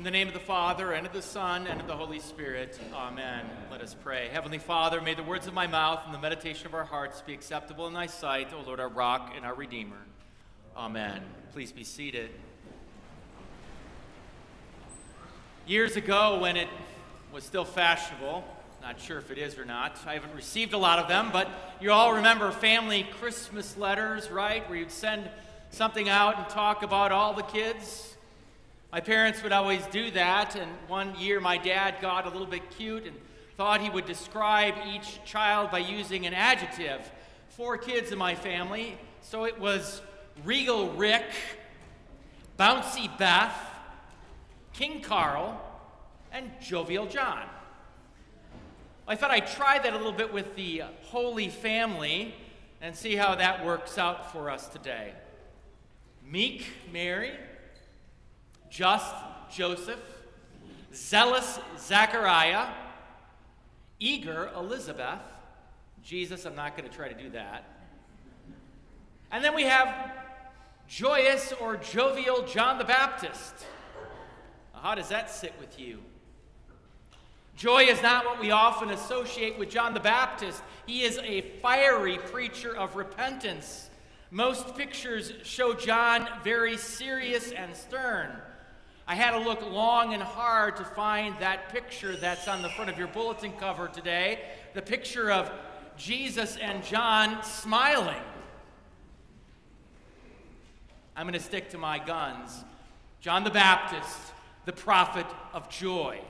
In the name of the Father, and of the Son, and of the Holy Spirit. Amen. Let us pray. Heavenly Father, may the words of my mouth and the meditation of our hearts be acceptable in thy sight, O Lord, our rock and our Redeemer. Amen. Please be seated. Years ago, when it was still fashionable, not sure if it is or not, I haven't received a lot of them, but you all remember family Christmas letters, right? Where you'd send something out and talk about all the kids my parents would always do that, and one year my dad got a little bit cute and thought he would describe each child by using an adjective. Four kids in my family, so it was Regal Rick, Bouncy Beth, King Carl, and Jovial John. I thought I'd try that a little bit with the Holy Family and see how that works out for us today. Meek Mary, just Joseph, zealous Zechariah, eager Elizabeth. Jesus, I'm not going to try to do that. And then we have joyous or jovial John the Baptist. How does that sit with you? Joy is not what we often associate with John the Baptist. He is a fiery preacher of repentance. Most pictures show John very serious and stern. I had to look long and hard to find that picture that's on the front of your bulletin cover today the picture of Jesus and John smiling. I'm going to stick to my guns. John the Baptist, the prophet of joy.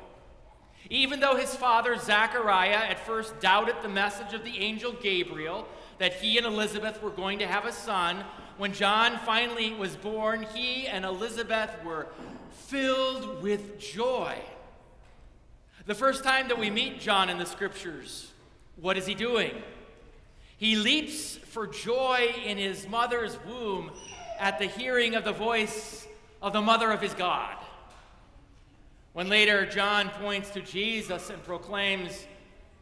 Even though his father Zachariah at first doubted the message of the angel Gabriel that he and Elizabeth were going to have a son, when John finally was born, he and Elizabeth were filled with joy. The first time that we meet John in the scriptures, what is he doing? He leaps for joy in his mother's womb at the hearing of the voice of the mother of his God. When later John points to Jesus and proclaims,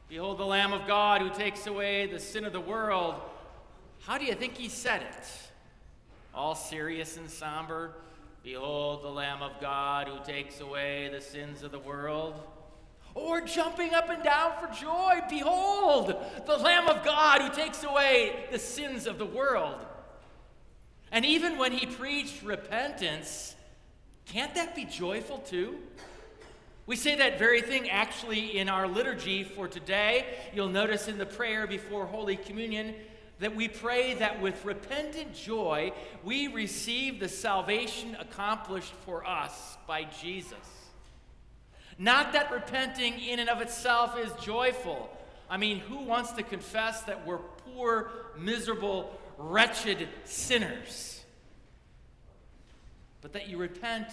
Behold the Lamb of God who takes away the sin of the world, how do you think he said it? All serious and somber? Behold the Lamb of God who takes away the sins of the world. Or jumping up and down for joy, behold the Lamb of God who takes away the sins of the world. And even when he preached repentance, can't that be joyful too? We say that very thing actually in our liturgy for today. You'll notice in the prayer before Holy Communion, that we pray that with repentant joy we receive the salvation accomplished for us by Jesus. Not that repenting in and of itself is joyful. I mean, who wants to confess that we're poor, miserable, wretched sinners? But that you repent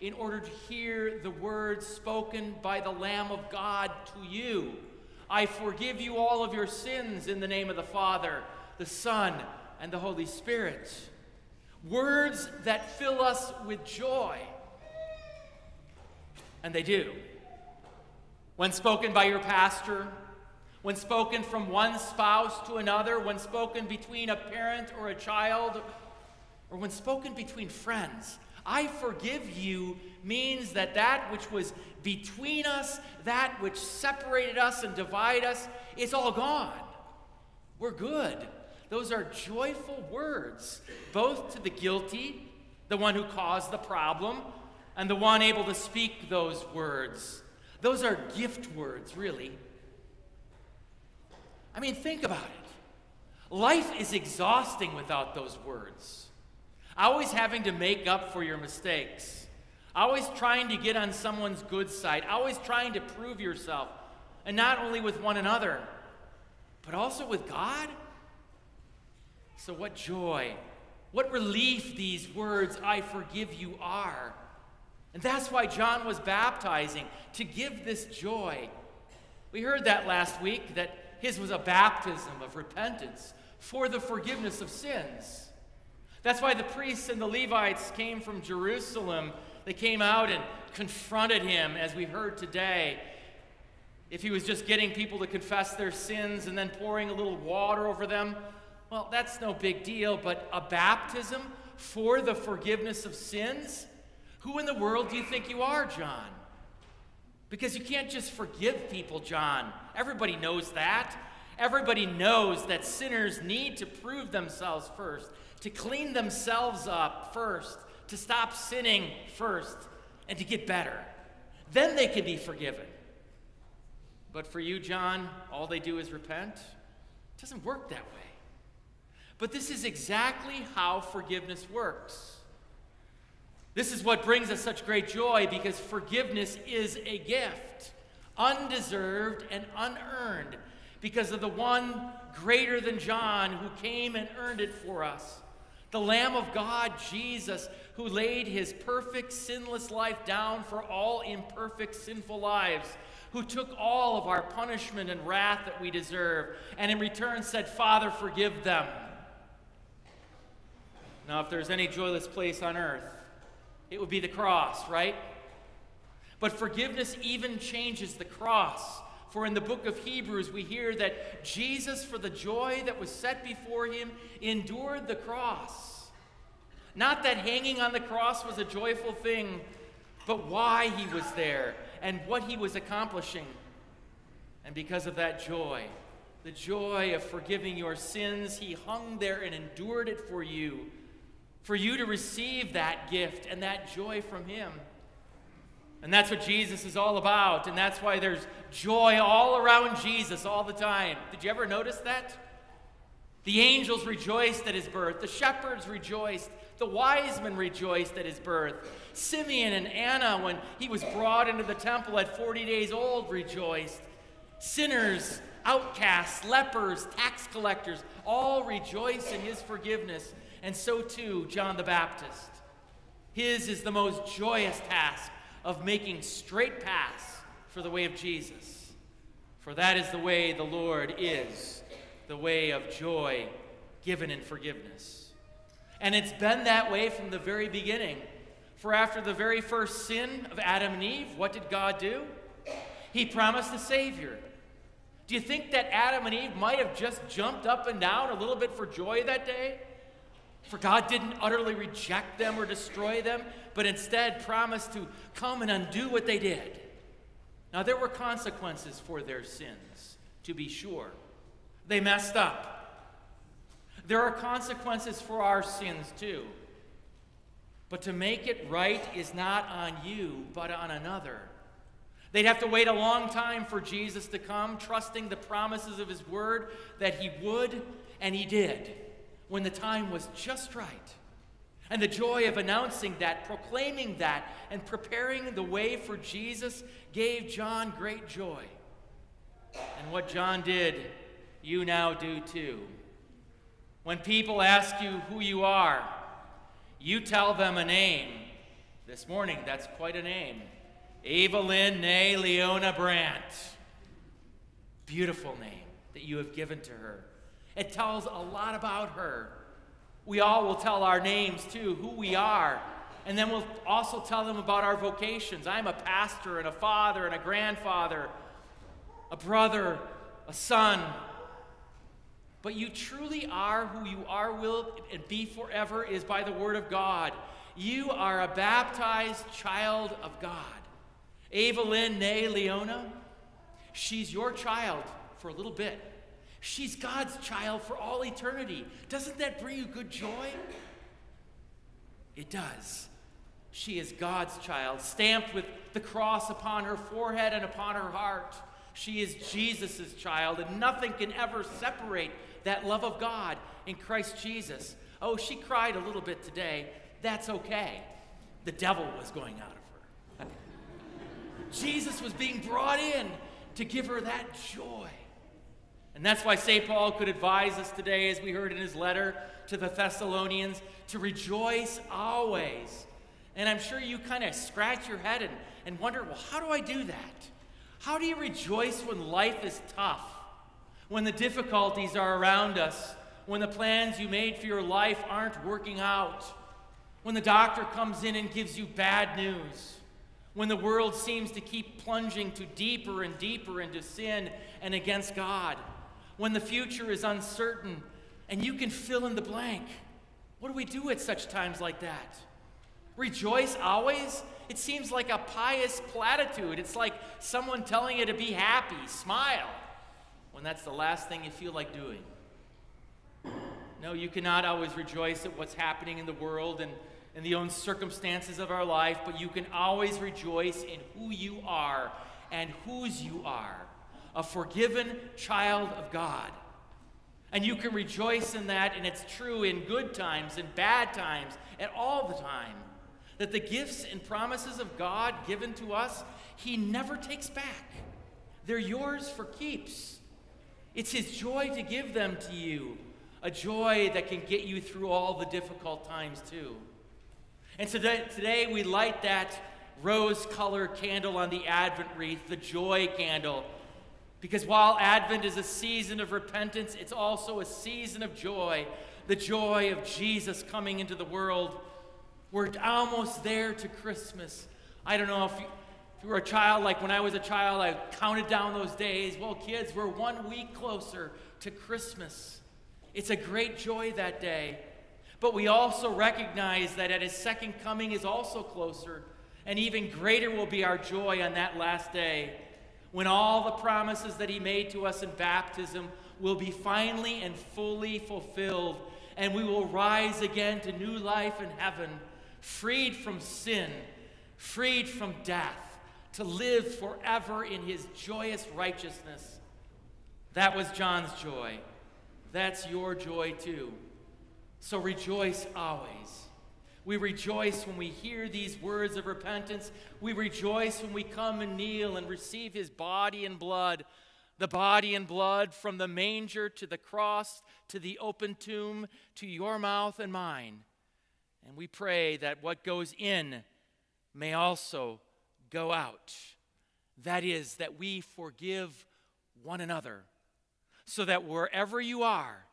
in order to hear the words spoken by the Lamb of God to you. I forgive you all of your sins in the name of the Father the Son, and the Holy Spirit. Words that fill us with joy. And they do. When spoken by your pastor, when spoken from one spouse to another, when spoken between a parent or a child, or when spoken between friends, I forgive you means that that which was between us, that which separated us and divided us, is all gone. We're good. Those are joyful words, both to the guilty, the one who caused the problem, and the one able to speak those words. Those are gift words, really. I mean, think about it. Life is exhausting without those words. Always having to make up for your mistakes. Always trying to get on someone's good side. Always trying to prove yourself. And not only with one another, but also with God. So, what joy, what relief these words, I forgive you, are. And that's why John was baptizing, to give this joy. We heard that last week, that his was a baptism of repentance for the forgiveness of sins. That's why the priests and the Levites came from Jerusalem. They came out and confronted him, as we heard today. If he was just getting people to confess their sins and then pouring a little water over them, well, that's no big deal, but a baptism for the forgiveness of sins? Who in the world do you think you are, John? Because you can't just forgive people, John. Everybody knows that. Everybody knows that sinners need to prove themselves first, to clean themselves up first, to stop sinning first, and to get better. Then they can be forgiven. But for you, John, all they do is repent. It doesn't work that way. But this is exactly how forgiveness works. This is what brings us such great joy because forgiveness is a gift, undeserved and unearned, because of the one greater than John who came and earned it for us. The Lamb of God, Jesus, who laid his perfect, sinless life down for all imperfect, sinful lives, who took all of our punishment and wrath that we deserve, and in return said, Father, forgive them. Now, if there's any joyless place on earth, it would be the cross, right? But forgiveness even changes the cross. For in the book of Hebrews, we hear that Jesus, for the joy that was set before him, endured the cross. Not that hanging on the cross was a joyful thing, but why he was there and what he was accomplishing. And because of that joy, the joy of forgiving your sins, he hung there and endured it for you for you to receive that gift and that joy from Him. And that's what Jesus is all about. And that's why there's joy all around Jesus all the time. Did you ever notice that? The angels rejoiced at his birth. The shepherds rejoiced. The wise men rejoiced at his birth. Simeon and Anna, when he was brought into the temple at 40 days old, rejoiced. Sinners, outcasts, lepers, tax collectors, all rejoice in his forgiveness and so too John the Baptist. His is the most joyous task of making straight paths for the way of Jesus. For that is the way the Lord is, the way of joy given in forgiveness. And it's been that way from the very beginning. For after the very first sin of Adam and Eve, what did God do? He promised a Savior. Do you think that Adam and Eve might have just jumped up and down a little bit for joy that day? For God didn't utterly reject them or destroy them, but instead promised to come and undo what they did. Now, there were consequences for their sins, to be sure. They messed up. There are consequences for our sins, too. But to make it right is not on you, but on another. They'd have to wait a long time for Jesus to come, trusting the promises of his word that he would, and he did when the time was just right. And the joy of announcing that, proclaiming that, and preparing the way for Jesus gave John great joy. And what John did, you now do too. When people ask you who you are, you tell them a name. This morning, that's quite a name. Evelyn Nay Leona Brandt. Beautiful name that you have given to her. It tells a lot about her. We all will tell our names too, who we are. And then we'll also tell them about our vocations. I'm a pastor and a father and a grandfather, a brother, a son. But you truly are who you are, will and be forever, is by the word of God. You are a baptized child of God. Evelyn Nay Leona, she's your child for a little bit. She's God's child for all eternity. Doesn't that bring you good joy? It does. She is God's child, stamped with the cross upon her forehead and upon her heart. She is Jesus' child, and nothing can ever separate that love of God in Christ Jesus. Oh, she cried a little bit today. That's okay. The devil was going out of her. Jesus was being brought in to give her that joy. And that's why St. Paul could advise us today, as we heard in his letter to the Thessalonians, to rejoice always. And I'm sure you kind of scratch your head and, and wonder, well, how do I do that? How do you rejoice when life is tough? When the difficulties are around us? When the plans you made for your life aren't working out? When the doctor comes in and gives you bad news? When the world seems to keep plunging to deeper and deeper into sin and against God? When the future is uncertain and you can fill in the blank. What do we do at such times like that? Rejoice always? It seems like a pious platitude. It's like someone telling you to be happy, smile, when that's the last thing you feel like doing. No, you cannot always rejoice at what's happening in the world and in the own circumstances of our life, but you can always rejoice in who you are and whose you are a forgiven child of God. And you can rejoice in that, and it's true in good times and bad times and all the time. That the gifts and promises of God given to us, He never takes back. They're yours for keeps. It's His joy to give them to you, a joy that can get you through all the difficult times, too. And today, today we light that rose colored candle on the Advent wreath, the joy candle. Because while Advent is a season of repentance, it's also a season of joy the joy of Jesus coming into the world. We're almost there to Christmas. I don't know if you, if you were a child, like when I was a child, I counted down those days. Well, kids, we're one week closer to Christmas. It's a great joy that day. But we also recognize that at his second coming is also closer, and even greater will be our joy on that last day when all the promises that he made to us in baptism will be finally and fully fulfilled, and we will rise again to new life in heaven, freed from sin, freed from death, to live forever in his joyous righteousness. That was John's joy. That's your joy too. So rejoice always. We rejoice when we hear these words of repentance. We rejoice when we come and kneel and receive his body and blood, the body and blood from the manger to the cross to the open tomb to your mouth and mine. And we pray that what goes in may also go out. That is, that we forgive one another, so that wherever you are,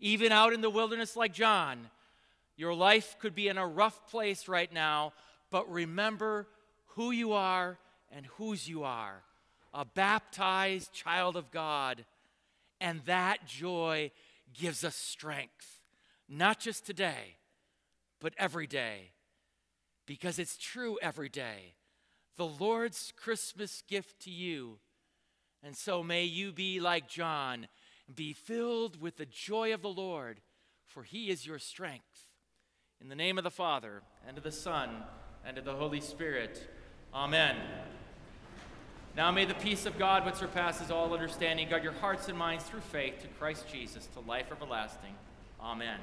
even out in the wilderness like John, your life could be in a rough place right now, but remember who you are and whose you are a baptized child of God. And that joy gives us strength, not just today, but every day. Because it's true every day. The Lord's Christmas gift to you. And so may you be like John be filled with the joy of the Lord, for he is your strength. In the name of the Father, and of the Son, and of the Holy Spirit. Amen. Now may the peace of God, which surpasses all understanding, guard your hearts and minds through faith to Christ Jesus to life everlasting. Amen.